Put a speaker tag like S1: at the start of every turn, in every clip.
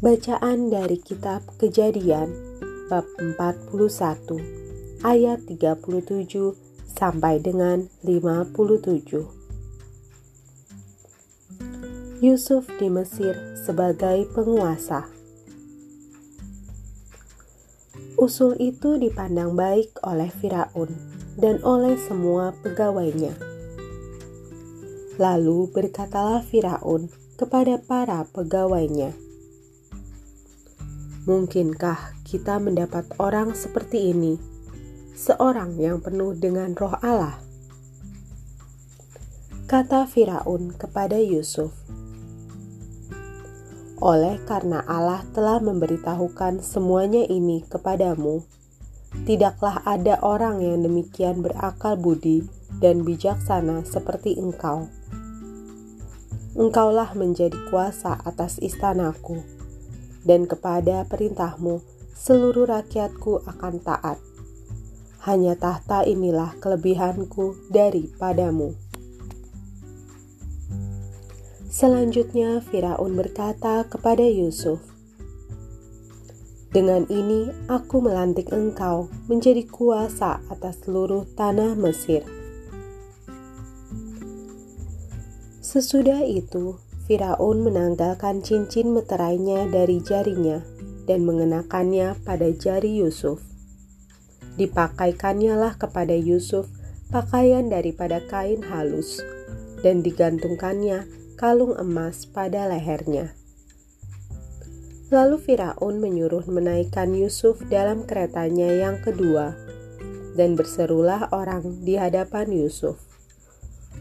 S1: Bacaan dari kitab Kejadian bab 41 ayat 37 sampai dengan 57. Yusuf di Mesir sebagai penguasa. Usul itu dipandang baik oleh Firaun dan oleh semua pegawainya. Lalu berkatalah Firaun kepada para pegawainya, Mungkinkah kita mendapat orang seperti ini, seorang yang penuh dengan roh Allah? Kata Firaun kepada Yusuf, "Oleh karena Allah telah memberitahukan semuanya ini kepadamu, tidaklah ada orang yang demikian berakal budi dan bijaksana seperti engkau. Engkaulah menjadi kuasa atas istanaku." Dan kepada perintahmu seluruh rakyatku akan taat. Hanya tahta inilah kelebihanku daripadamu. Selanjutnya Firaun berkata kepada Yusuf, Dengan ini aku melantik engkau menjadi kuasa atas seluruh tanah Mesir. Sesudah itu, Firaun menanggalkan cincin meterainya dari jarinya dan mengenakannya pada jari Yusuf. Dipakaikannya lah kepada Yusuf pakaian daripada kain halus dan digantungkannya kalung emas pada lehernya. Lalu Firaun menyuruh menaikkan Yusuf dalam keretanya yang kedua, dan berserulah orang di hadapan Yusuf,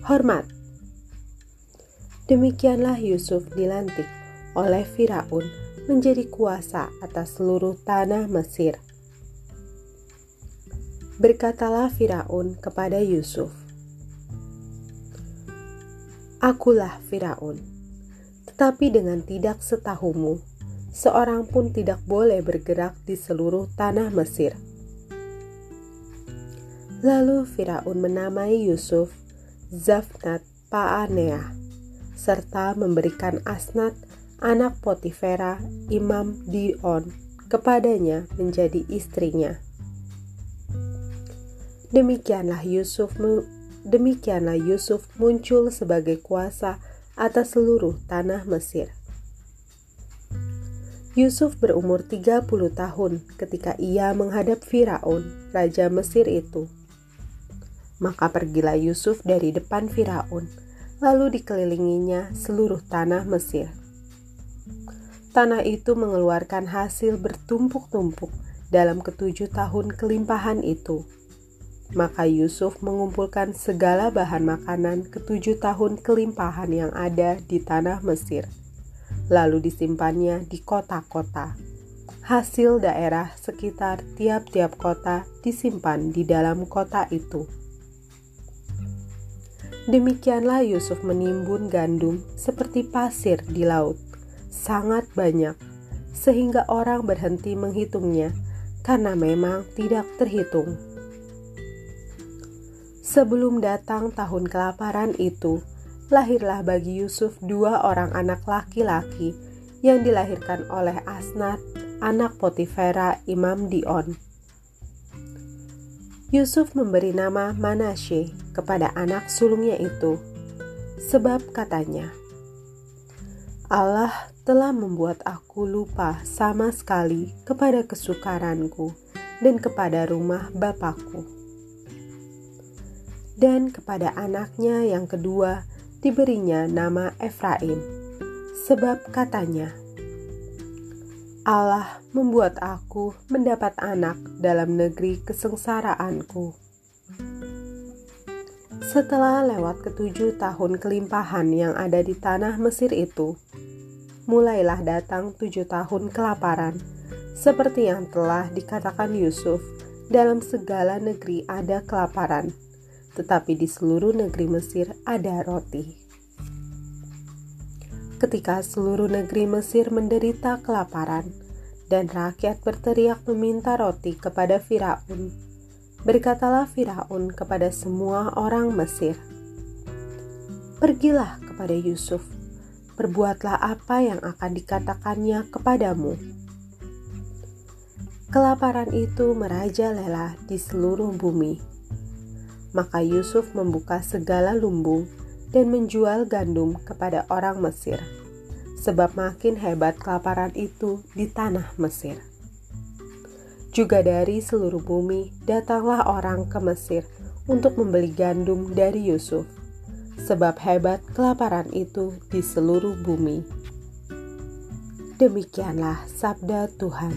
S1: "Hormat, Demikianlah Yusuf dilantik oleh Firaun menjadi kuasa atas seluruh tanah Mesir. Berkatalah Firaun kepada Yusuf, Akulah Firaun, tetapi dengan tidak setahumu, seorang pun tidak boleh bergerak di seluruh tanah Mesir. Lalu Firaun menamai Yusuf Zafnat Paaneah serta memberikan Asnat anak Potifera Imam Dion kepadanya menjadi istrinya. Demikianlah Yusuf demikianlah Yusuf muncul sebagai kuasa atas seluruh tanah Mesir. Yusuf berumur 30 tahun ketika ia menghadap Firaun, raja Mesir itu. Maka pergilah Yusuf dari depan Firaun lalu dikelilinginya seluruh tanah Mesir. Tanah itu mengeluarkan hasil bertumpuk-tumpuk dalam ketujuh tahun kelimpahan itu. Maka Yusuf mengumpulkan segala bahan makanan ketujuh tahun kelimpahan yang ada di tanah Mesir, lalu disimpannya di kota-kota. Hasil daerah sekitar tiap-tiap kota disimpan di dalam kota itu. Demikianlah Yusuf menimbun gandum seperti pasir di laut, sangat banyak, sehingga orang berhenti menghitungnya karena memang tidak terhitung. Sebelum datang tahun kelaparan itu, lahirlah bagi Yusuf dua orang anak laki-laki yang dilahirkan oleh Asnat, anak Potifera Imam Dion. Yusuf memberi nama Manasye kepada anak sulungnya itu, sebab katanya, Allah telah membuat aku lupa sama sekali kepada kesukaranku dan kepada rumah bapakku. Dan kepada anaknya yang kedua diberinya nama Efraim, sebab katanya, Allah membuat aku mendapat anak dalam negeri kesengsaraanku. Setelah lewat ketujuh tahun kelimpahan yang ada di tanah Mesir itu, mulailah datang tujuh tahun kelaparan, seperti yang telah dikatakan Yusuf, dalam segala negeri ada kelaparan, tetapi di seluruh negeri Mesir ada roti. Ketika seluruh negeri Mesir menderita kelaparan, dan rakyat berteriak meminta roti kepada Firaun, berkatalah Firaun kepada semua orang Mesir, "Pergilah kepada Yusuf, perbuatlah apa yang akan dikatakannya kepadamu. Kelaparan itu merajalela di seluruh bumi. Maka Yusuf membuka segala lumbung dan menjual gandum kepada orang Mesir, sebab makin hebat kelaparan itu di tanah Mesir. Juga dari seluruh bumi datanglah orang ke Mesir untuk membeli gandum dari Yusuf sebab hebat kelaparan itu di seluruh bumi. Demikianlah sabda Tuhan.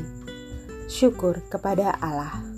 S1: Syukur kepada Allah.